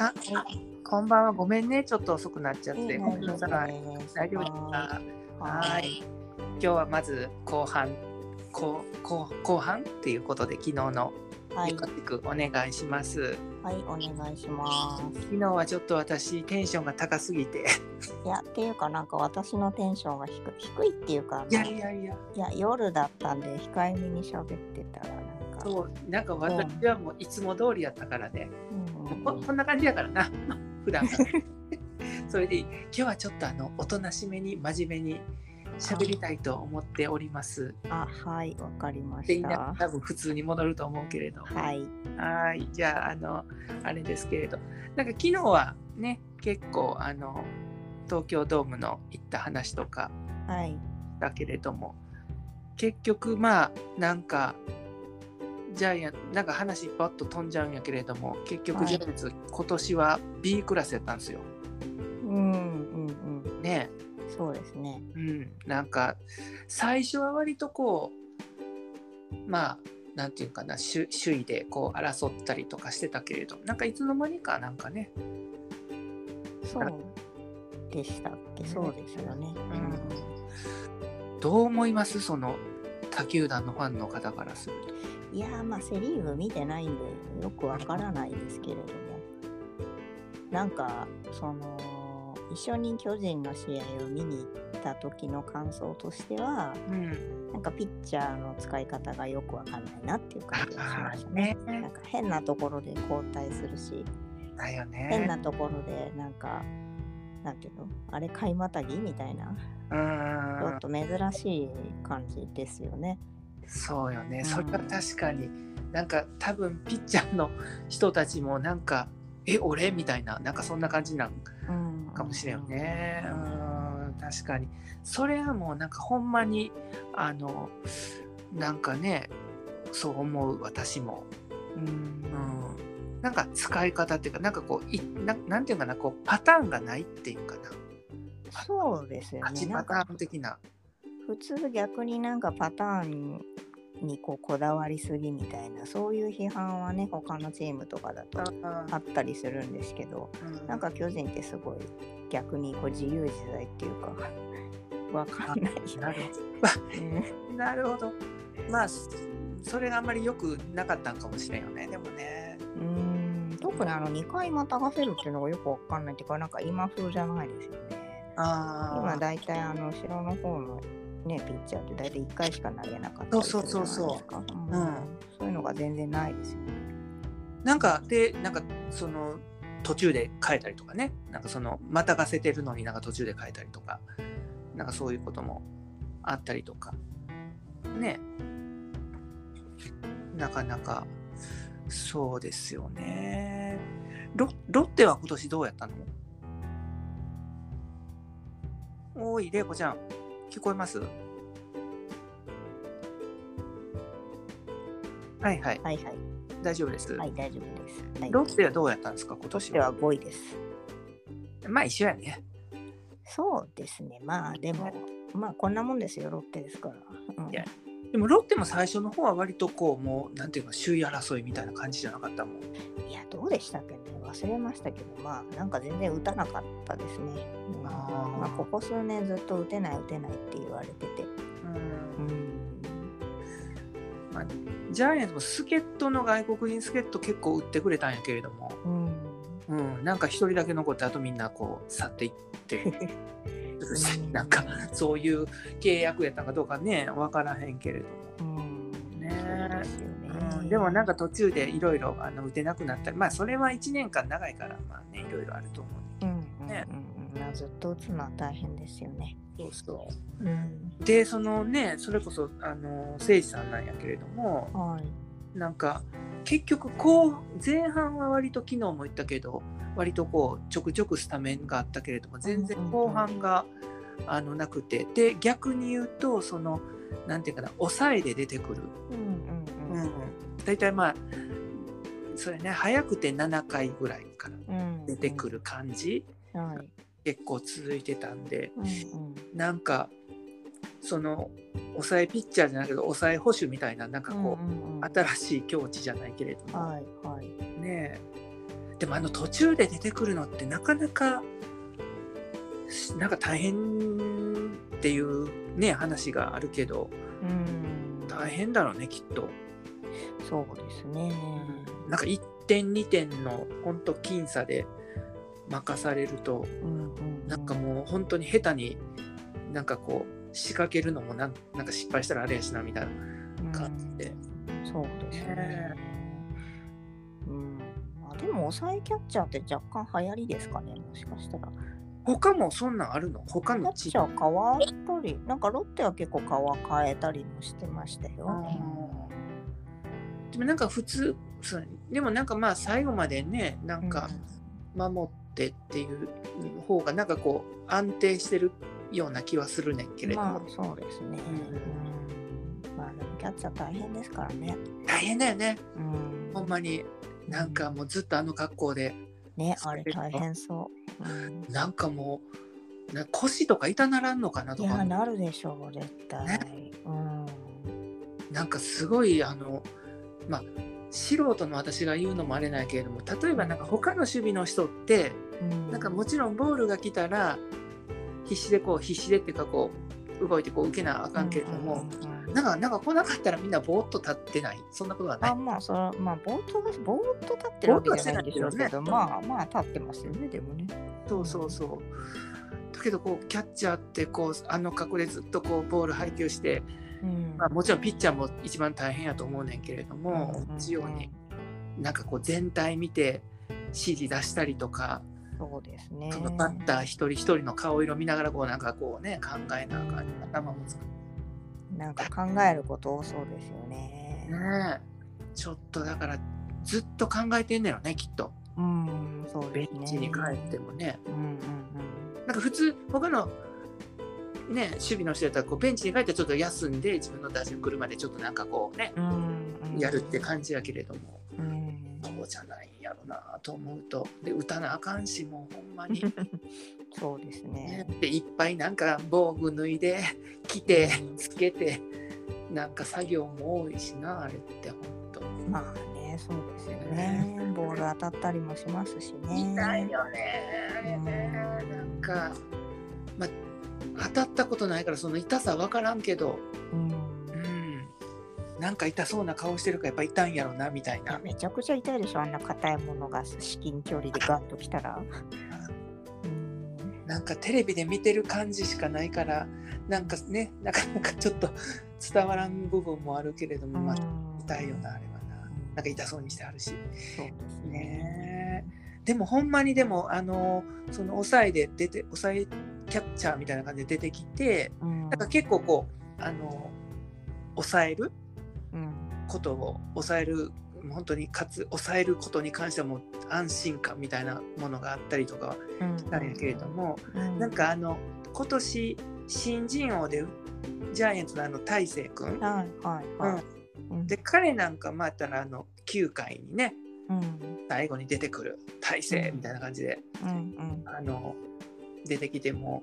あ、こんばんは。ごめんね。ちょっと遅くなっちゃって。いいごめんなさい。大丈夫ですか？はい。今日はまず後半、後後後半っていうことで昨日のはいお願いします。はい、お願いします。昨日はちょっと私テンションが高すぎて、いや、っていうか、なんか私のテンションが低い低いっていうか、いやいやいや、いや夜だったんで、控えめに喋ってたら、なんか、そうなんか私はもういつも通りやったからね。うんうんここんな感じやからな、普段から。それで今日はちょっとあのおとなしめに真面目に喋りたいと思っております。あ、はい、わかりまで、みんなした。多分普通に戻ると思うけれど。はい、はい、じゃあ、あの、あれですけれど、なんか昨日はね、結構、あの、東京ドームの行った話とかはい、だけれども、結局、まあ、なんか、ジャイアンなんか話パッと飛んじゃうんやけれども、結局、はい。ジャイアンツ、今年は B クラスやったんですよ。うん、うん、うん、ね。そうですね。うん、なんか、最初は割とこう、まあ、なんていうかな首首位でこう争ったりとかしてたけれどなんかいつの間にかなんかねそうでしたっけ、そうですよね。どう思います？その他球団のファンの方からすると。うん、いやー、まあ、セ・リーグ見てないんで、よくわからないですけれども、なんか、その、一緒に巨人の試合を見に行った時の感想としては、うん、なんかピッチャーの使い方がよくわかんないなっていう感じがしましたね。ねなんか変なところで交代するし、ね。変なところでなんか、なんていうの？あれ買いまたぎ？みたいな、ちょっうんと珍しい感じですよね。そうよね、ん。それは確かに。なんか多分ピッチャーの人たちもなんか「え俺?」みたいな。なんかそんな感じなんうん、かもしれんよね。うん。確かに。それはもうなんかほんまにあのなんかねそう思う私も。うん。うんなんか使い方っていうかなんかこういななんていうかなこうパターンがないっていうかなそうですよね。8なんパタかーン的な。普通逆になんかパターンにこうこだわりすぎみたいなそういう批判はね他のチームとかだとあったりするんですけどなんか巨人ってすごい逆にこう自由自在っていうか わかんない。なる うんなるほど。まあそそれがあんまり良くなかったんかもしれんよねでもね。うーん特にあの2回またがせるっていうのがよくわかんないっていうかなんか今風じゃないですよね。あ今だいたいあの後ろの方のねピッチャーってだいたい1回しか投げなかったりするじゃないですか。そういうのが全然ないですよね。なんかでなんかその途中で変えたりとかね。なんかそのまたがせてるのになんか途中で変えたりとか。なんかそういうこともあったりとか。ね。なかなかそうですよねロロッテは今年どうやったの？おい、れいこちゃん、聞こえます？はいはい、はいはい。大丈夫です？はい、大丈夫です。はい、ロッテはどうやったんですか、今年は。テは5位です。まあ一緒やね。そうですね。まあでも、まあこんなもんですよ、ロッテですから。うんいやでもロッテも最初の方は割とこう、もう、なんていうか、首位争いみたいな感じじゃなかったもん。いや、どうでしたっけね忘れましたけど、まあなんか全然打たなかったですね。うんあーまあここ数年ずっと打てない打てないって言われてて。うんうん。まあ、ジャイアンツも助っ人の外国人助っ人結構打ってくれたんやけれども、うん。うん、なんか一人だけ残って、あとみんなこう、去っていって、うんなんかそういう契約やったんかどうかね、わからへんけれども。うん。ねそうん、でもなんか途中でいろいろあの打てなくなったり、まあそれは1年間長いから、まあね、いろいろあると思う。うんねうん。まあずっと打つのは大変ですよね。そうそうん。う。で、そのね、それこそ、あの、誠司さんなんやけれども、はい。なんか、結局、こう、前半は割と昨日も言ったけど、割とこう、ちょくちょくスタメンがあったけれども、全然後半が、あのなくて、で、逆に言うと、その、なんていうかな、抑えで出てくる。大体まあ、それね、早くて7回ぐらいからうん出てくる感じ、はい。結構続いてたんで、うんうん。なんか、その、抑えピッチャーじゃないけど、抑え保守みたいな、なんかこう、うんうんうん新しい境地じゃないけれども、はいはい。ねえでもあの途中で出てくるのってなかなかなんか大変っていうね話があるけど、うん、大変だろうねきっと。そうですね。なんか1点2点の本当僅差で任されると、うんうん、なんかもう本当に下手になんかこう仕掛けるのもなんなんか失敗したらあれやしなみたいな感じで。うん、そうですね。うん、あでも抑えキャッチャーって若干流行りですかねもしかしたら。他もそんなんあるの？他のチーム変わったり、なんかロッテは結構皮変えたりもしてましたよ、ね。でもなんか普通そうでもなんかまあ最後までねなんか守ってっていう方がなんかこう安定してるような気はするねんけれども、まあ、そうですね、うん、まあでもキャッチャー大変ですからね。大変だよね、うん、ほんまになんかもうずっとあの格好で。ねあれ大変そう。うん、なんかもうな腰とか痛ならんのかなとか。いやなるでしょう絶対、ね、うん。なんかすごいあのまあ素人の私が言うのもあれないけれども例えばなんか他の守備の人って、うん、なんかもちろんボールが来たら必死でこう必死でっていうかこう動いてこう受けなあかんけれども、なんかなんか来なかったらみんなぼーっと立ってない。そんなことはない。あまあそれまあぼーっとぼーっと立ってるわけじゃないでしょうけど、ね、まあまあ立ってますよねでもね。そうそうそう。だけどこうキャッチャーってこうあの格好でずっとこうボール配球して、うん。まあ、もちろんピッチャーも一番大変やと思うねんけれども、同じようになんかこう全体見て指示出したりとかそうですね。そのバッター一人一人の顔色見ながらこうなんかこうね考えなあかん頭もつく。なんか考えること多そうですよね。ねちょっとだからずっと考えてんねやろねきっと。うん、そうベンチに帰ってもね。うんうんうん、なんか普通他のね守備の人やったらこうベンチに帰ってちょっと休んで自分の打順来るまでちょっとなんかこうね、うんうん、やるって感じやけれども、うん、そうじゃないなと思うとで打たなあかんしもうほんまに。そうですね。でいっぱいなんか防具脱いで着てつけてなんか作業も多いしなあれって本当。まあねそうですよね。ボール当たったりもしますしね。痛いよねあれね。なんかまあ当たったことないからその痛さ分からんけど、うん、うん、なんか痛そうな顔してるからやっぱ痛いんやろなみたいな。めちゃくちゃ痛いでしょあんな硬いものが至近距離でガッときたら。なんかテレビで見てる感じしかないからなんかねなかなかちょっと伝わらん部分もあるけれども、まあ、痛いよなあれはななんか痛そうにしてあるし。そうですねでもほんまにでもあのその抑えで出て抑えキャッチャーみたいな感じで出てきて、うん、なんか結構こうあの抑えるうん、ことを抑える本当にかつ抑えることに関してはもう安心感みたいなものがあったりとかはしたんやけれども、うん、なんかあの今年新人王でジャイアンツのあの大勢君、はいはいはい。うん、で彼なんかまたらあの9回にね、うん、最後に出てくる大勢みたいな感じで、うんうん、あの出てきても。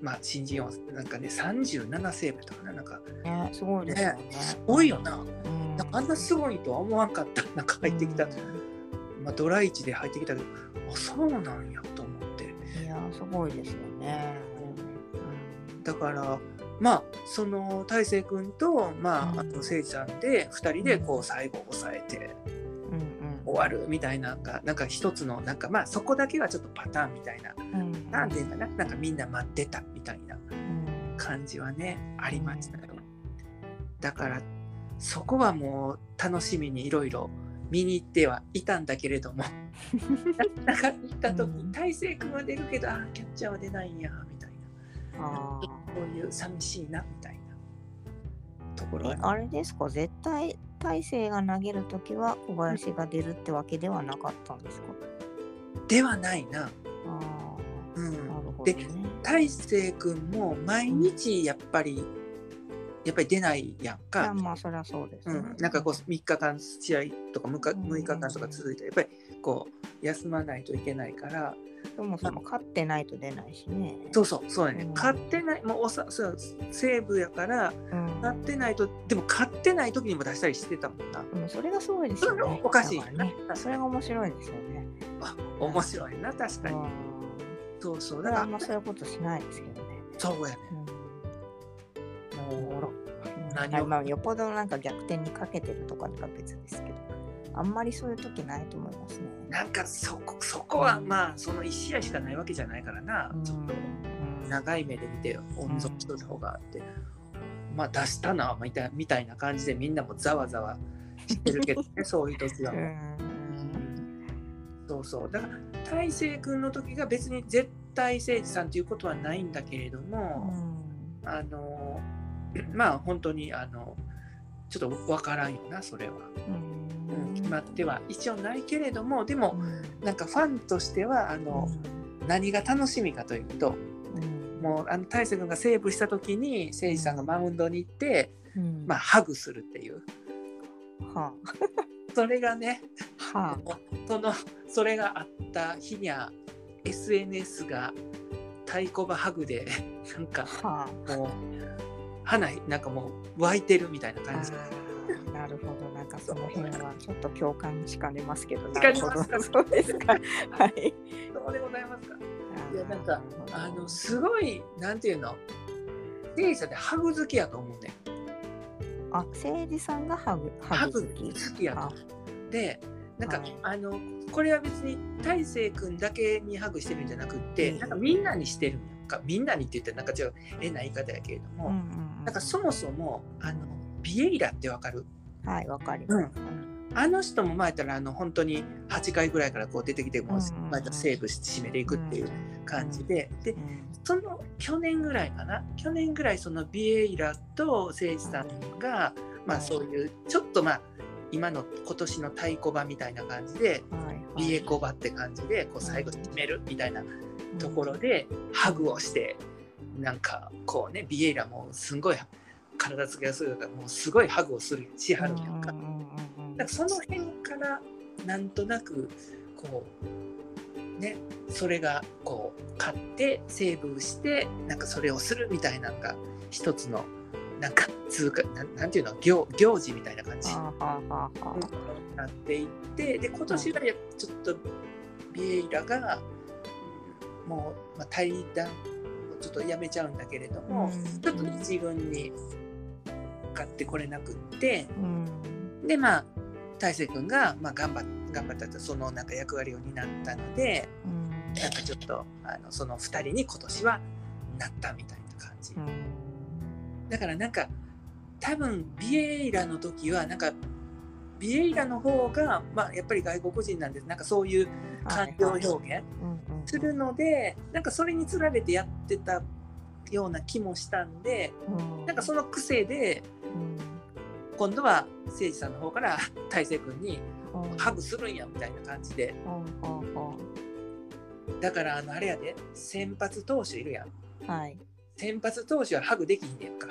まあ、新人王なんかね37セーブとかねなんか。ねすごいですよね。すごいよな,、うん、なんかあんなすごいとは思わんかった。なんか入ってきた、まあ、ドラ1で入ってきたけどあそうなんやと思って。いやすごいですよね、うん、だからまあその大勢君とまああのせいちゃんで2人でこう最後抑えて終わるみたいななんかなんか一つのなんかまあそこだけはちょっとパターンみたいな、うん、なんていうかななんかみんな待ってたみたいな感じはね、ありましたよ。だからそこはもう楽しみにいろいろ見に行ってはいたんだけれども なか行った時、うん、大勢君は出るけどあキャッチャーは出ないんやみたいな。こういう寂しいなみたいなところあれですか？絶対大勢が投げるときは小林が出るってわけではなかったんですか？ではないな。あうん、なるほど、でね、大勢君も毎日やっぱり、やっぱり出ないやんか。まあそりゃそうです、ね、うん、なんかこう3日間試合とか 6, 6日間とか続いてやっぱりこう休まないといけないからそもそも勝ってないと出ないしね。そうそうそうやね、うん勝ってないもうおさそう西武やからうん勝ってないとでも勝ってない時にも出したりしてたもんなうん、それがすごいですよそれね。おかしいね。それが面白いですよね。あ面白いな確かに、うん。そうそうだかららあんまそういうことしないですけどね。そうやねうん。もう何を？はいまあ、よっぽどなんか逆転にかけてるとかが別ですけど、あんまりそういう時ないと思いますね。なんかそこそこはまあその1試合しかないわけじゃないからな、うん。ちょっと長い目で見て温存しといた方があって、まあ出したなみたいみたいな感じでみんなもざわざわしてるけどね そういう時は。そうそう。だから大成君の時が別に絶対誠司さんということはないんだけれども、あのまあ本当にあのちょっとわからんよなそれは、うんうん、決まっては一応ないけれどもでもなんかファンとしてはあの、何が楽しみかというとうん。もうあの大勢君がセーブした時に誠司さんがマウンドに行って、うん。まあ、ハグするっていう。は それがねあ。はそのそれがあった日には SNS が太鼓判ハグで なんかあはあ。もう花なんかもう湧いてるみたいな感じ。なるほど、かその辺はちょっと共感しかねますけど、なるほどますか？そうですか。はい。そうでございますか？いやーなんかあのすごいなんていうの？聖者でハグ好きやと思うね。あ、誠司さんがハグ、ハグ好き。好きやと。でなんか、はいあのこれは別に大成君だけにハグしてるんじゃなくって、うんなんかみんなにしてるんかみんなにって言ってなんかちょっと変な言い方やけれども、うんうんうんなんかそもそもあのビエイラってわかる？はい、わかります。あの人も前からあの本当に8回ぐらいからこう出てきてもううんうんうん。前からセーブして締めていくっていう感じで、でうんその去年ぐらいかな？去年ぐらいそのビエイラと誠司さんが、まあそういうちょっとまあ今の今年の太鼓判みたいな感じでビエコバって感じでこう最後締めるみたいなところでハグをしてなんかこうねビエイラもすんごい体つきがするからもうすごいハグをするしはるやんか。だからその辺からなんとなくこうねそれがこう買ってセーブしてなんかそれをするみたいなのが一つのなんか通過なんなんていうの行行事みたいな感じになっていってで今年はやちょっとビエイラがうんもう、まあ、対談をちょっとやめちゃうんだけれども、うん。ちょっと一軍に買ってこれなくって。うん。でまあ大勢君が、まあ、頑張っ頑張ったとそのなんか役割を担ったのでうん。なんかちょっとあのその2人に今年はなったみたいな感じ、うん。だからなんか多分ビエイラの時はなんかビエイラの方が、まあ、やっぱり外国人なんでなんかそういう感情表現するので、なんかそれにつられてやってたような気もしたんでうん。なんかその癖でうん。今度は誠司さんの方から 大勢君にうん。ハグするんやみたいな感じで。だからあのあれやで先発投手いるやん。はい。先発投手はハグできひんねんか。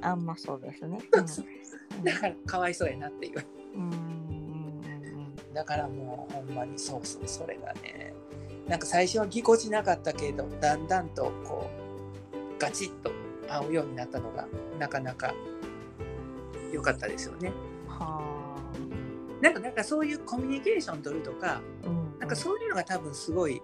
あんまそうですね。だからかわいそうやなっていう。だからもうほんまにそうそうそれがね。なんか最初はぎこちなかったけどだんだんとこうガチッと合うようになったのがなかなか良かったですよね。うんはなんかなんかそういうコミュニケーション取るとかあ。うん。なんかそういうのが多分すごい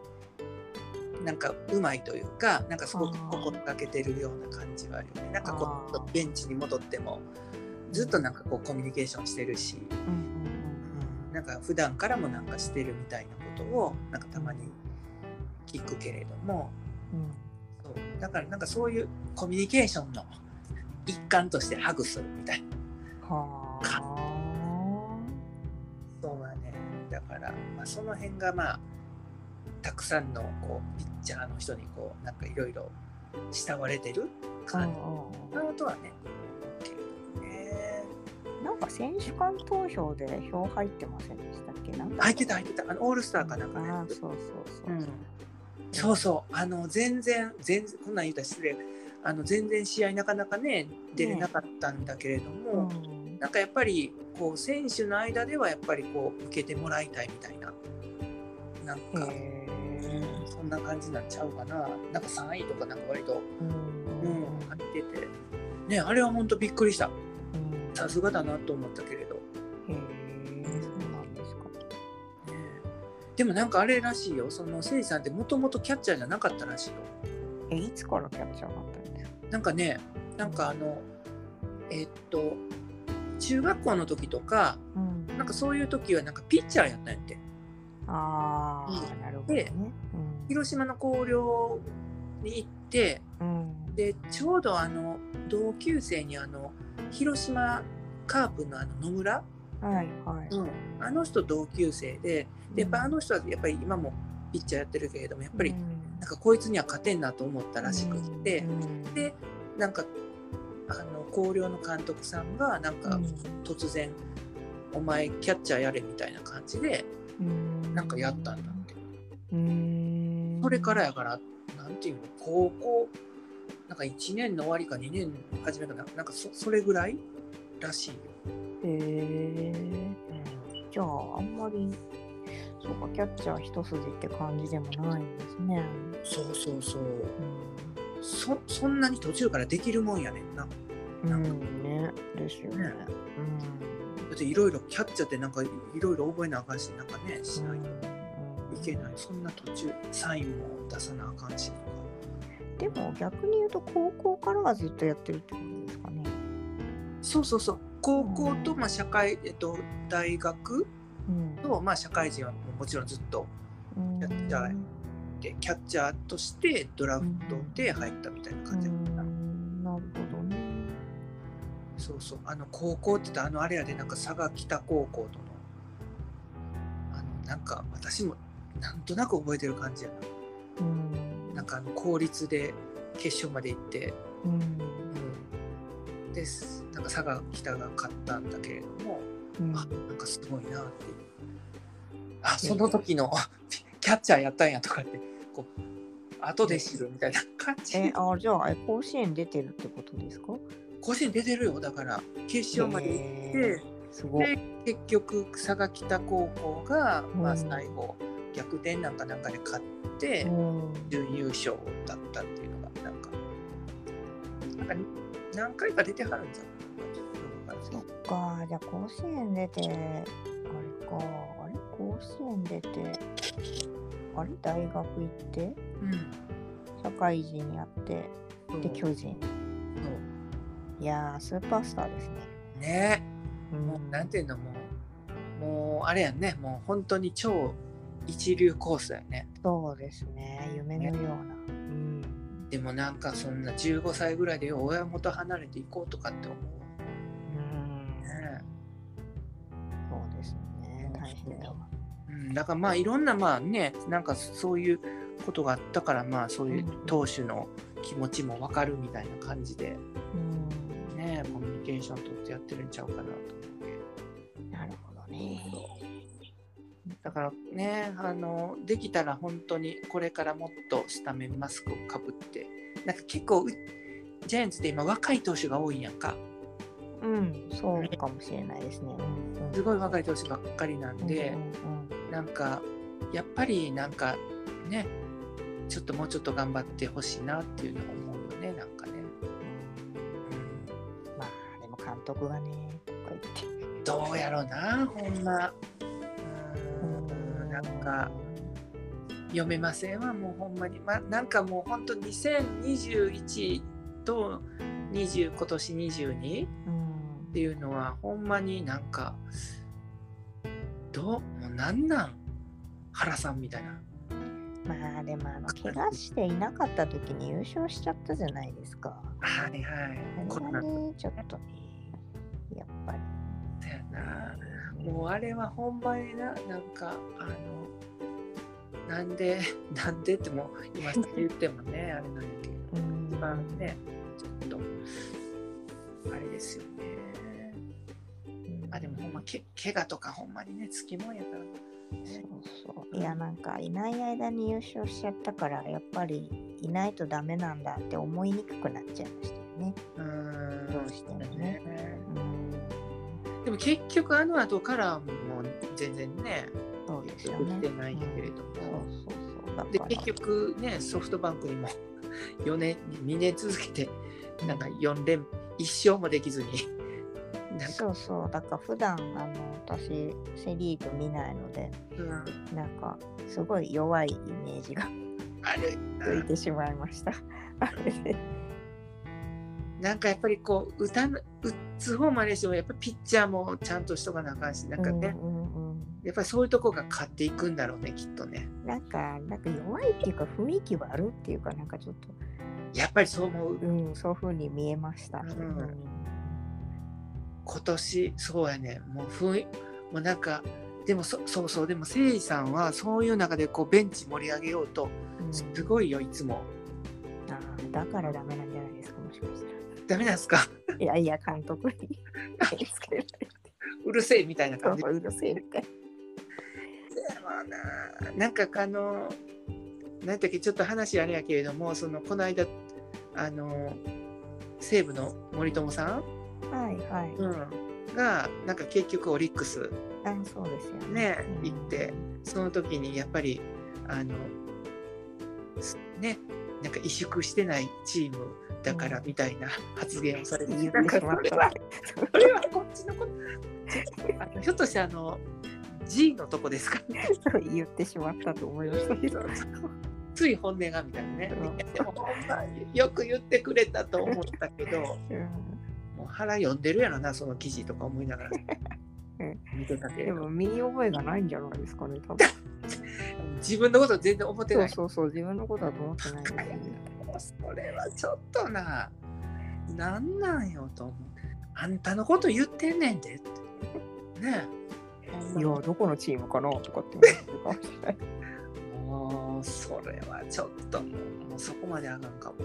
なんかうまいというかなんかすごく心がけてるような感じはあるよね。なんかこうベンチに戻ってもずっとなんかこうコミュニケーションしてるし、うんうんなんか普段からもなんかしてるみたいなことをなんかたまに聞くけれどもうんうんそうだからなんかそういうコミュニケーションの一環としてハグするみたいな。はあ。そうだね。だから、まあ、その辺がまあたくさんのこうピッチャーの人にこうなんかいろいろ慕われてる感じ。なとはねなんか選手間投票で票入ってませんでしたっけ？なんか。入ってた入ってた。あのオールスターかなんかねあーそうそうそう。うんそうそう。あの全然全然こんなん言うたら失礼。あの全然試合なかなかね出れなかったんだけれども、うん。なんかやっぱりこう選手の間ではやっぱりこう受けてもらいたいみたいな。なんか、そそんな感じなんちゃうかな。なんか3位とかなんか割とうん。うん入ってて。ねあれは本当びっくりした。うん。さすがだなと思ったけれど、ねへでもなんかあれらしいよ。そのせいさんってもともとキャッチャーじゃなかったらしいよ。えいつからキャッチャーになったんですか？なんかねなんかあのえっと中学校の時とかうん。なんかそういう時はなんかピッチャーやったんやって。ああ、うん。なるほどね。広島の広陵に行ってうん。でちょうどあの同級生にあの広島カープのあの野村、はいはい。あの人同級生ででやっぱあのの人はやっぱり今もピッチャーやってるけれどもやっぱりうんなんかこいつには勝てんなと思ったらしくって、うんでなんかあの広陵の監督さんがなんか突然「お前キャッチャーやれ」みたいな感じでうんなんかやったんだって。うん。それからやからなんていうの？高校なんか1年の終わりか2年の初めかななんかそそれぐらいらしいよ。へえ。じゃあ、あんまり、そうか、キャッチャー一筋って感じでもないんですね。そうそうそううんそそんなに途中からできるもんやねんな。だうん、ね。ですよね。ねっていろいろキャッチャーってなんかいろいろ覚えなあかんしなんかねしうん。ないとうんいけないそんな途中サインも出さなあかんしとかでも逆に言うと高校からはずっとやってるってことですかね。そうそうそう高校とまあ社会、えっと、大学うん。とまあ社会人はもちろんずっとうんキャッチャーでキャッチャーとしてドラフトで入ったみたいな感じだった。な、うん。なるほどね。そうそう。あの高校って言ったらあのあれやでなんか佐賀北高校とのあのなんか私もなんとなく覚えてる感じやうん。ななんかあの公立で決勝まで行って、うんうん、です。なんか佐賀北が勝ったんだけれども、うん。あなんかすごいなっていう。あその時のあ キャッチャーやったんやとかってこう後で知るみたいな感じ。えあじゃあえ甲子園出てるってことですか？甲子園出てるよだから。決勝まで行って、すごい。で結局佐賀北高校が、まあ、うん最後逆転なんかなんかで勝ってうん。準優勝だったっていうのがなんかなんか何回か出てはるんじゃない？そっか。じゃあ甲子園出てあれか。あれ？甲子園出てあれ？大学行って？うん。社会人やってで巨人。そう。いやースーパースターですね。ね。うもうなんていうのもうもうあれやんね。もう本当に超一流コースだよね。そうですね。夢のような。うんでもなんかそんな15歳ぐらいで親元離れていこうとかって思う。うん。ねそうですね。大変だわ。うん、だからまあいろんなまあねなんかそういうことがあったからまあそういう投手の気持ちも分かるみたいな感じでうん。ねコミュニケーション取ってやってるんちゃうかなと思ってなるほどね。だからねあのできたら本当にこれからもっとスタメンマスクをかぶってなんか結構うジャイアンツって今若い投手が多いやんか。うんそうかもしれないですね。うんうんすごい若い投手ばっかりなんで、うんうんなんかやっぱりなんかねちょっともうちょっと頑張ってほしいなっていうのは思うよねなんかね、うん。まあでも監督がねとか言って。うん、どうやろうなほんまなんか読めませんわもうほんまに。まなんかもうほんと2021と20今年22っうんていうのはほんまになんかどうもうなんなん？原さんみたいな。まあでもあの怪我していなかった時に優勝しちゃったじゃないですか。はいはい。コあれはロナねちょっとねやっぱり。だよなもうあれはほんまにな、なんか、あの、なんで、なんでってもう今更 言ってもね、あれなんやけど、うん一番ね、ちょっと、あれですよね。あ、でもほんま、け怪我とかほんまにね、つきもんやからな。そうそういやなんかいない間に優勝しちゃったからやっぱりいないとダメなんだって思いにくくなっちゃいましたよね。うーん。どうしてもねうんでも結局あの後からもう全然ね、そうですね。てないけれども、そうそうそう。で結局ねソフトバンクにも 4年2年続けてなんか4連1勝もできずに。そうそう。だから普段あの私セ・リーグ見ないので、うん、なんかすごい弱いイメージがつ いてしまいました。なんかやっぱりこう打た打つ方もあれでしょやっぱピッチャーもちゃんとしとかなあかんしなんかね、うんうんうん、やっぱりそういうとこが勝っていくんだろうねきっとね。なんかなんか弱いっていうか雰囲気悪っていうかなんかちょっとやっぱりそう思う。うん、そういうふうに見えました。うん、今年そうやねもう雰囲もうなんかでもそそうそうでも誠司さんはそういう中でこうベンチ盛り上げようとすごいよ、いつも。あだからダメなんじゃないですかもしかしたら。ダメなんですか？いやいや監督に。うるせえみたいな感じ。うるせえみたいな。な。なんかあの何だっけちょっと話あれやけれどもそのこの間あの西武の森友さん、はいはい。うん、がなんか結局オリックスあそうですよね、ね、行ってその時にやっぱりあのねなんか萎縮してないチームだからみたいな発言をされて、うん、なんかそれは それはこっちのことあのひょっとしてあの G のとこですか？言ってしまったと思いましたけど。つい本音がみたいなね。でもよく言ってくれたと思ったけど、うん、もう腹読んでるやろな、その記事とか思いながら。見てたけでも身に覚えがないんじゃないですかね、多分。自分のこと全然思ってない。そうそうそう、自分のことだと思ってないですね。それはちょっとな、なんなんよと思う。あんたのこと言ってんねんでって。ねいや、どこのチームかなとかって思ってるかもしれない。もう、それはちょっともう、もうそこまであかんかも。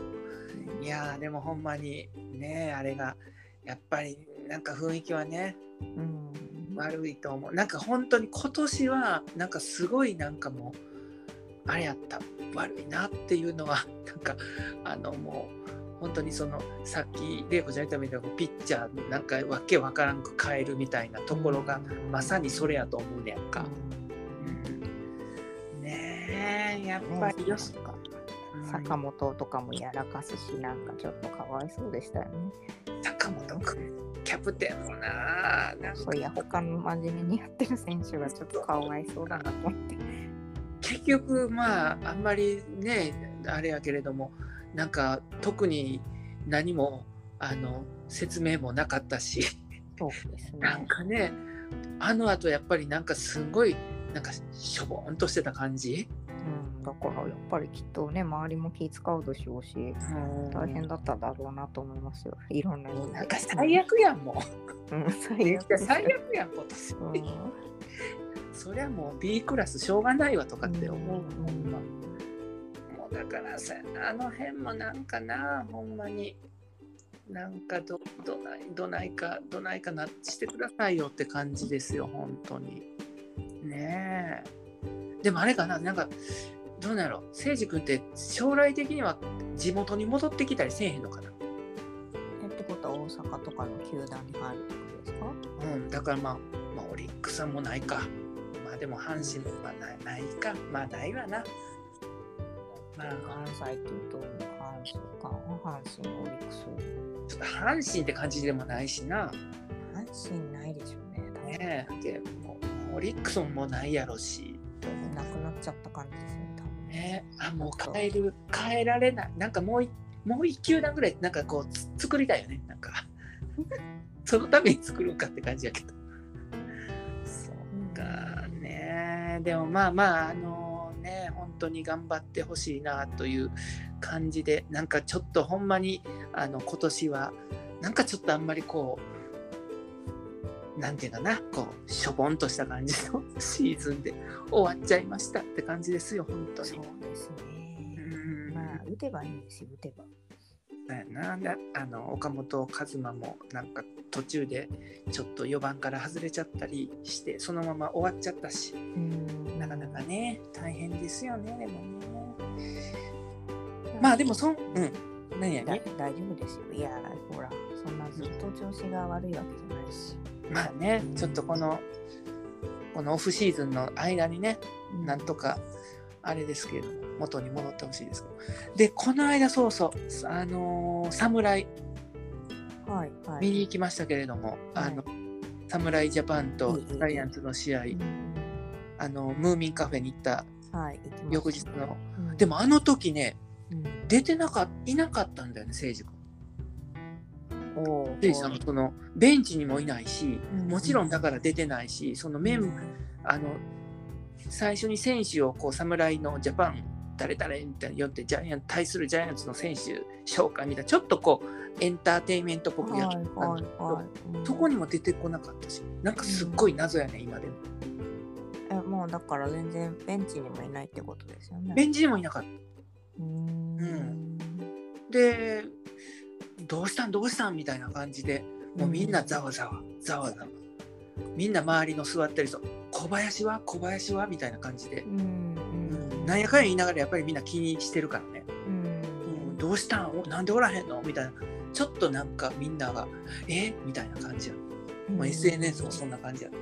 いやでもほんまにね、あれが、やっぱりなんか雰囲気はね、うん、悪いと思う。なんか本当に今年は、なんかすごいなんかもう、あれやった悪いなっていうのは なんかあのもう本当にそのさっき玲子ちゃん言ったみたいなピッチャーなんかわけわからんく変えるみたいなところがまさにそれやと思うねやんか。うん、ねえやっぱりよしか。坂本とかもやらかすしなんかちょっとかわいそうでしたよね。坂本君キャプテンもななんそういや他の真面目にやってる選手がちょっとかわいそうだなと思って。結局まああんまりねあれやけれどもなんか特に何もあの説明もなかったしそうですね。なんかねあのあとやっぱりなんかすごいなんかしょぼんとしてた感じ、うん、だからやっぱりきっとね周りも気使うでしょうし、うん、大変だっただろうなと思いますよ。いろんな意味で。なんか最悪やんもう、うん、最悪。最悪やん今年、うん、そりゃもう B クラスしょうがないわとかって思う、うん、もうだからさあの辺もなんかなほんまに。なんかどどないどないかどないかなしてくださいよって感じですよ本当に。ねえ。でもあれかななんかどうなろう。誠司君って将来的には地元に戻ってきたりせえへんのかな。ってことは大阪とかの球団に入るってことですか？うんだからまあ、まあ、オリックスもないか。まあでも阪神もまあないないか。まあないわな。まあ関西っていうと阪神か阪神オリックス。ちょっと阪神って感じでもないしな。阪神ないでしょうねねえ。でもオリックスもないやろし。なくなっちゃった感じですね多分。ねあもう変える変えられない。なんかもうもう一球団ぐらいなんかこう作りたいよねなんか。そのために作るかって感じやけどねでもまあまああのね本当に頑張ってほしいなという感じでなんかちょっとほんまにあの今年はなんかちょっとあんまりこうなんていうかなこうしょぼんとした感じの シーズンで終わっちゃいましたって感じですよ本当に。そうですね。うんまあ打てばいいんですよ打てば。な。んだあの岡本和真もなんか途中でちょっと4番から外れちゃったりしてそのまま終わっちゃったし。なかなかね大変ですよねでもね。まあでもそんうん。何やね大丈夫ですよ。いやほらそんなずっと調子が悪いわけじゃないし。まあねちょっとこのこのオフシーズンの間にね、なんとかあれですけれども元に戻ってほしいですけど。でこの間そうそうあのー侍はいはい。見に行きましたけれども、あの侍ジャパンとジャイアンツの試合、うんあのムーミンカフェに行った。翌日の、うん。でもあの時ねうん。出てなかいなかったんだよね誠司君。誠司さんもそのベンチにもいないしうんもちろんだから出てないしそのメンあの最初に選手をこう侍のジャパン誰々みたいによってジャイアン対するジャイアンツの選手紹介みたいなちょっとこうエンターテインメントっぽくやってたんだけど、はいはいはい。うんそこにも出てこなかったしなんかすっごい謎やね今でも。えもうだから全然ベンチにもいないってことですよね。ベンチにもいなかった。うーん。でどうしたんどうしたんみたいな感じでもうみんなざわざわざわざわみんな周りの座ってる人小林は？小林は？みたいな感じで。う、んうん。なんやかんや言いながらやっぱりみんな気にしてるからね、うん。うん。どうしたん？おなんでおらへんの？みたいな。ちょっとなんかみんながえ？みたいな感じや、もう SNS もそんな感じやって、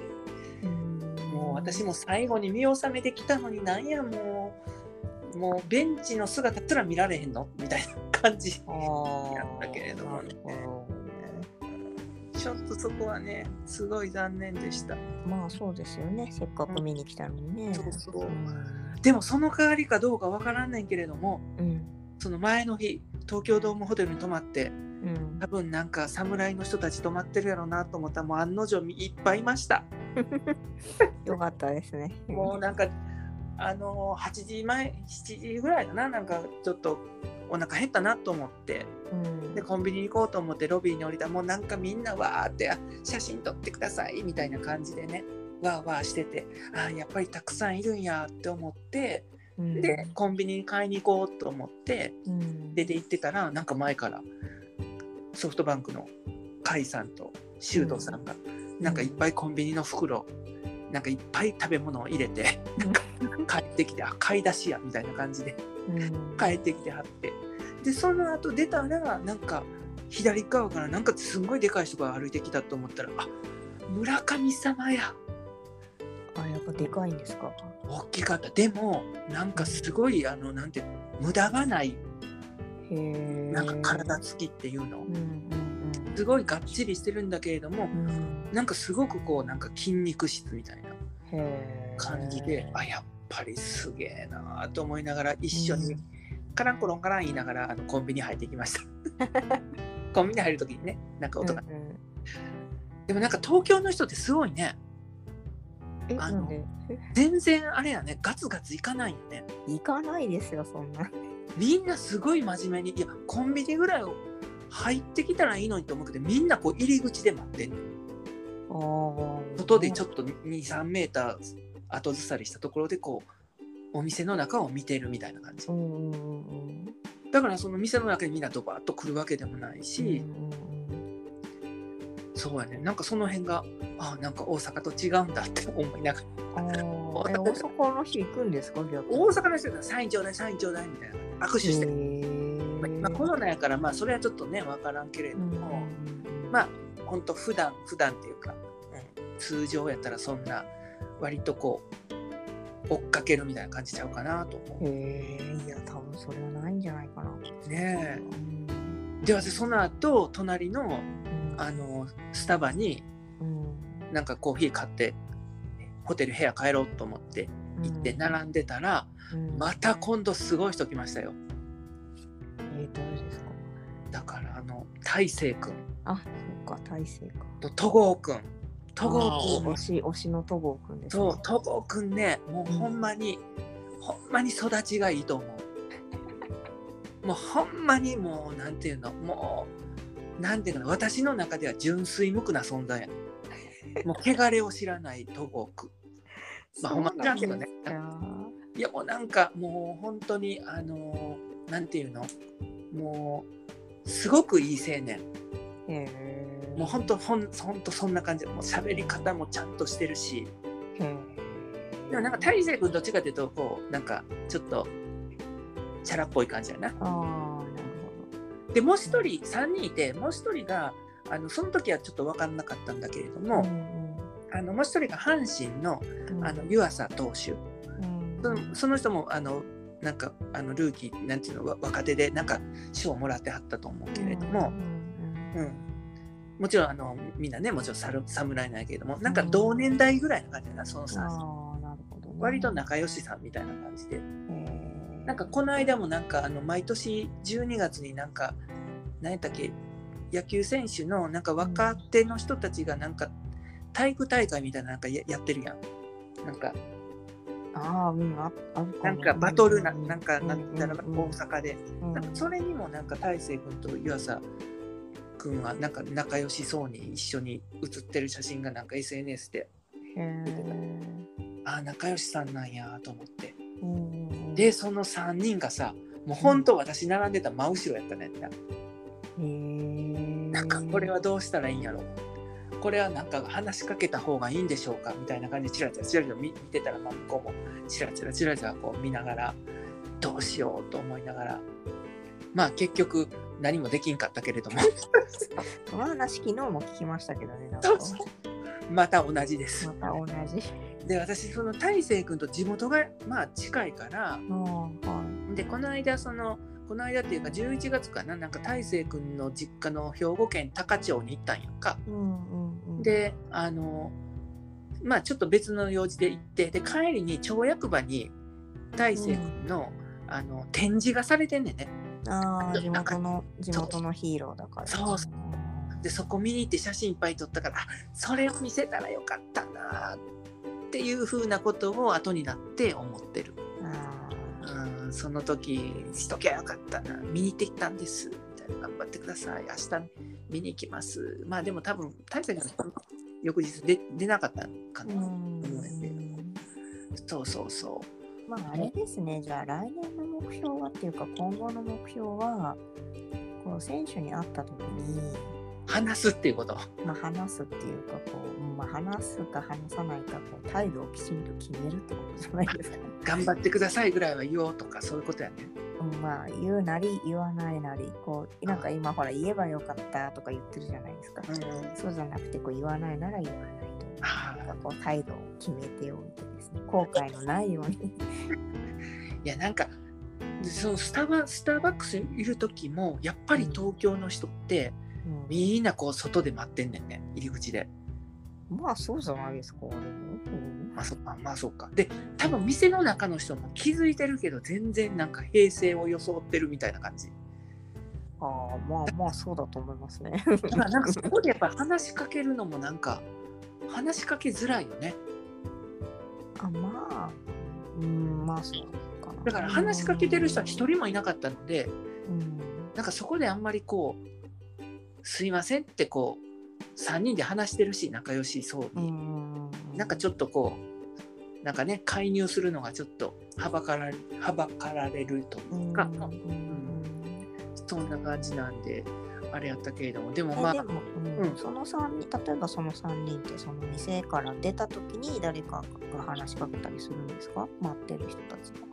うん。もう私も最後に見納めできたのになんやもう。もうベンチの姿すら見られへんの？みたいな感じやったけれどもねちょっとそこはねすごい残念でした。まあそうですよね。せっかく見に来たのにね。そうそうう。ん。でもその代わりかどうかわからんねんけれどもうん。その前の日東京ドームホテルに泊まってうん。多分なんか侍の人たち泊まってるやろうなと思ったらもう案の定いっぱいいました。よかったですね。もうなんかあのー8時前7時ぐらいかな。なんかちょっとお腹減ったなと思ってうん。でコンビニに行こうと思ってロビーに降りたらもうなんかみんなわーってあ写真撮ってくださいみたいな感じでねわーわーしててあーやっぱりたくさんいるんやって思ってうん。でコンビニに買いに行こうと思ってうん。出て行ってたらなんか前からソフトバンクの甲斐さんと修斗さんがなんかいっぱいコンビニの袋なんかいっぱい食べ物を入れて帰ってきてあ買い出しやみたいな感じで。うん。帰ってきてはって。でその後出たらなんか左側からなんかすんごいでかい人が歩いてきたと思ったらあ村神様や。あやっぱでかいんですか？大きかった。でもなんかすごいあのなんて無駄がない。へえ。なんか体つきっていうの。うんうんすごいがっちりしてるんだけれどもうんうん。なんかすごくこうなんか筋肉質みたいな。感じであやっぱりすげえなと思いながら一緒にカランコロンカラン言いながらあのコンビニ入っていきました。コンビニ入る時にねなんか音が、うんうん。でもなんか東京の人ってすごいね。えあの 全然あれやねガツガツいかないよね。行かないですよそんな。みんなすごい真面目にいやコンビニぐらいを入ってきたらいいのにと思うけどみんなこう入り口で待ってんのああ。外でちょっと23メーター後ずさりしたところでこうお店の中を見てるみたいな感じ。だからその店の中にみんなドバッと来るわけでもないし、そうやね。なんかその辺があなんか大阪と違うんだって思いながら。大阪の日行くんですか。大阪の人がサインちょうだいサインちょうだいみたいな。握手して、まあ今コロナやからまあそれはちょっとね分からんけれどうんも、うん。まあ本当普段普段っていうか、うん、通常やったらそんな割とこう追っかけるみたいな感じちゃうかなと思へえいや多分それはないんじゃないかな。うねうん。えで私その後隣のうん。あのスタバにうん。なんかコーヒー買ってホテル部屋帰ろうと思って行って並んでたら、うん。また今度すごい人来ましたよ。えー、誰ですか？だからあの大成君あそっか大勢か。と戸郷君戸郷あー君推し推しの戸郷くんですね。そう戸郷君ねもうほんまに、ほんまに育ちがいいと思う。もうほんまにもうなんていうのもうなんていうの私の中では純粋無垢な存在や。もう汚れを知らない戸郷君 まあほんま知らんけどね。いやもうなんかもう本当にあのーなんていうのもうすごくいい青年。もう本当ほんほんとそんな感じ。もう喋り方もちゃんとしてるし。でもなんか大勢君どっちかというとこうなんかちょっとチャラっぽい感じやな。ああなるでもう一人3人いてもう一人があのその時はちょっと分かんなかったんだけれど。も、うんあのもう一人が阪神のうん。あの湯浅投手。うん。そのその人もあのなんかあのルーキーなんていうのわ若手でなんか賞をもらってはったと思うけれども、うんもちろんあのみんなねもちろん侍なんやけれどもなんか同年代ぐらいの感じだなそのさ、あーなるほどね。割と仲良しさんみたいな感じで。なんかこの間もなんかあの毎年12月になんか何やったっけ野球選手のなんか若手の人たちがなんか体育大会みたいななんかややってるやん。なんか。ああ、うん、ああなんかバトルなうん。なんかなうんったらうん。大阪で。うんなんかそれにもなんか大勢君と湯浅君はなんか仲良しそうに一緒に写ってる写真がなんか SNS でへー。ああ仲良しさんなんやと思って。うんでその3人がさもう本当私並んでた真後ろやったねんなへー。なんかこれはどうしたらいいんやろこれはなんか話しかけた方がいいんでしょうかみたいな感じでチラチラチラチラ見見てたら、まあ、向こうもチラチラチラチラこう見ながらどうしようと思いながら。まあ結局何もできんかったけれども。その話昨日も聞きましたけどねなんか。また同じです。また同じ。で私その大勢君と地元がまあ近いからうんはい。でこの間そのこの間っていうか11月かななんか大勢君の実家の兵庫県高千穂に行ったんやんか。うんうんうん。であのまあちょっと別の用事で行ってで帰りに町役場に大勢君の,、あの展示がされてんねんねああ地元の地元のヒーローだから。そうそでそこ見に行って写真いっぱい撮ったからあそれを見せたらよかったなっていうふうなことを後になって思ってる。あうんその時しときゃよかったな見に行ってきたんです。みたいな。頑張ってください。明日見に行きます。まあでも多分大勢君翌日で出なかったんかな、ーうんそうそうそうまああれですね。じゃあ来年の目標はっていうか今後の目標はこう選手に会った時に話すっていうこと。まあ、話すっていうかこう、まあ、話すか話さないかこう態度をきちんと決めるってことじゃないですか。頑張ってくださいぐらいは言おうとかそういうことやね。うんまあ言うなり言わないなりこうなんか今ほら言えばよかったとか言ってるじゃないですか。うんそうじゃなくてこう言わないなら言わないとかこう態度を決めておいてですね後悔のないように。いやなんかそのスタバスターバックスにいる時もやっぱり東京の人ってうんみんなこう外で待ってんねんね入り口でまあそうじゃないですか。うんまあそっかまあそっかで多分店の中の人も気づいてるけど全然なんか平成を装ってるみたいな感じああまあまあそうだと思いますね。だからなんかそこでやっぱ話しかけるのもなんか話しかけづらいよね。あまあうんまあそうかな。だから話しかけてる人は一人もいなかったのでうん。なんかそこであんまりこう「すいません」ってこう3人で話してるし仲良しそううに、んなんかちょっとこうなんかね介入するのがちょっとはばかられはばかられるというか、うん。うん。そんな感じなんであれやったけれども。でもまあうんうん。その3人例えばその3人ってその店から出た時に誰かが話しかけたりするんですか？待ってる人たちが。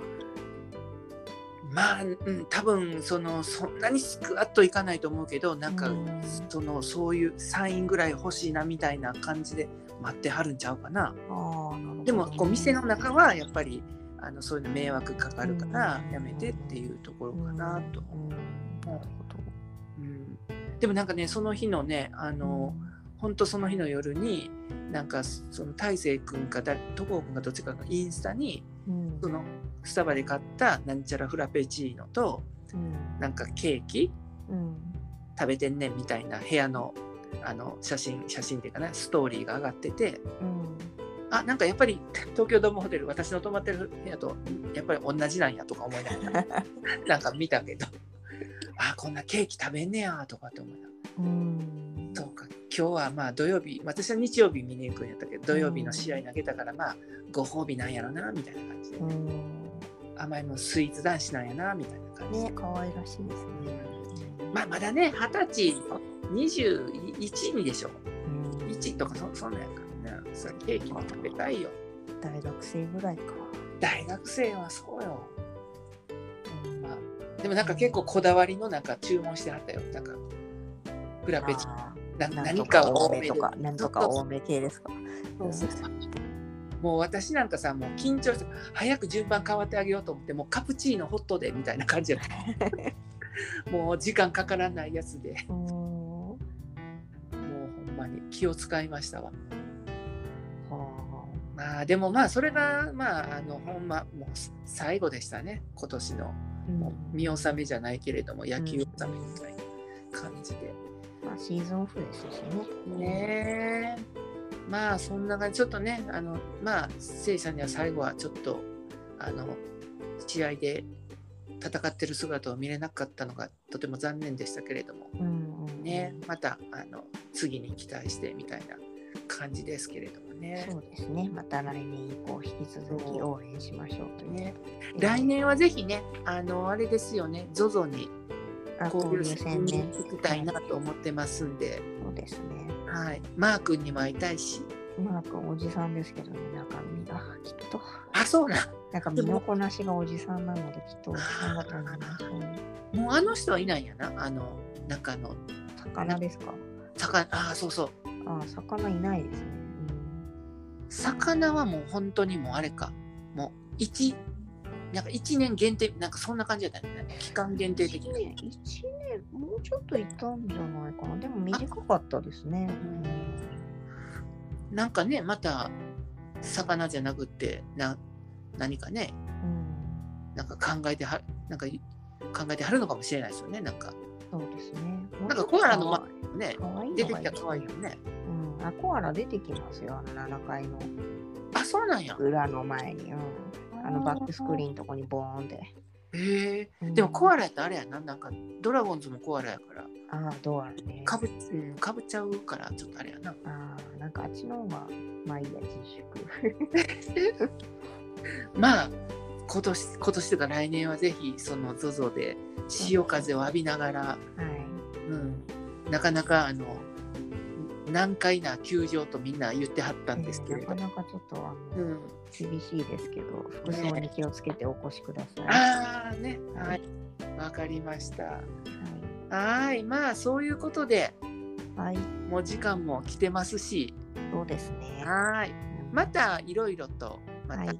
まあ、うん、多分そのそんなにスクワッといかないと思うけどなんか、うん。そのそういうサインぐらい欲しいなみたいな感じで待ってはるんちゃうかな。なでもこう店の中はやっぱりあのそういうの迷惑かかるからうん。やめてっていうところかなと。う。でもなんかねその日のねあの、本当その日の夜になんかその大勢君かだ戸郷君かどっちかがインスタにうん。そのスタバで買ったなんちゃらフラペチーノとうん。なんかケーキうん食べてんねんみたいな部屋のあの写真写真っていうかなストーリーが上がっててうん。あなんかやっぱり東京ドームホテル私の泊まってる部屋とやっぱり同じなんやとか思いながら なんか見たけどあこんなケーキ食べんねやとかって思いなうん。そうか。今日はまあ土曜日私は日曜日見に行くんやったけど土曜日の試合投げたからまあご褒美なんやろなみたいな感じで、うん。甘いもんスイーツ男子なんやなみたいな感じで、ね可愛らしいですね。まあまだね二十歳21にでしょ。うん。1とかそそんなんやからね。それケーキも食べたいよ。大学生ぐらいか。大学生はそうよ、まあ、でもなんか結構こだわりのなんか注文してはったよ。なんかフラペチあな何か多を多めとか、なんとか多め系ですか？もう私なんかさもう緊張して早く順番変わってあげようと思ってもうカプチーノホットでみたいな感じやった。もう時間かからないやつで。もうほんまに気を使いましたわ。まあでもまあそれがまああのほんまもう最後でしたね。今年の、見納めじゃないけれども野球納めみたいな感じで。まあシーズンオフですしね。ねまあそんな感じ。ちょっとねあのまあ聖さんには最後はちょっとあの試合で戦ってる姿を見れなかったのがとても残念でしたけれども、うんうん、ね。またあの次に期待してみたいな感じですけれどもね。そうですね。また来年以降引き続き応援しましょうとね。来年はぜひね、あのあれですよね、ZOZO に交流戦に行きたいなと思ってますんで。そうですね。はい。マー君にも会いたいし。マー君おじさんですけどね、中身がきっと。あ、そうな。なんか身のこなしがおじさんなのできっとおじさんだと思います、もうあの人はいないんやな、あの中の。魚ですか？魚、あ、そうそう。あ、魚いないですね。魚はもう本当にもうあれか。もう1なんか1年限定なんかそんな感じだったよね。期間限定的に1年 ,1 年もうちょっといたんじゃないかな。でも短かったですね、うん、なんかねまた魚じゃなくてな何かね、うん、なんか考えてはなんか考えてはるのかもしれないですよねなんか。そうですね。なんかコアラのまね出てきたら可愛いよね、うんあコアラ出てきますよ、あの7階の。あ、そうなんや。裏の前に、うん。あのバックスクリーンとこにボーンって。へえ、うん、でもコアラってあれやな、なんかドラゴンズもコアラやから。ああ、ドアね。かぶ,、うん、かぶっちゃうからちょっとあれやな。ああ、なんかあっちの方が、まあいいや、自粛。まあ、今年、今年とか来年はぜひ、その ZOZO で潮風を浴びながら、はい、うん、なかなかあの、難解な球場とみんな言ってはったんですけれど、なかなかちょっとあの、うん、厳しいですけど服装に気をつけてお越しください。ね、ああね。はい。わ、かりました。はい。まあそういうことで、はい、もう時間も来てますし。そうですね。はい。またいろいろとまた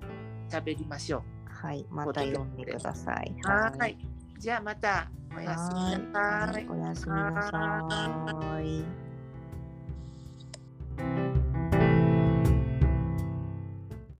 喋りましょう。はい、また読んでください。はい。じゃあまたおやすみなさい。おやすみなさい。thank you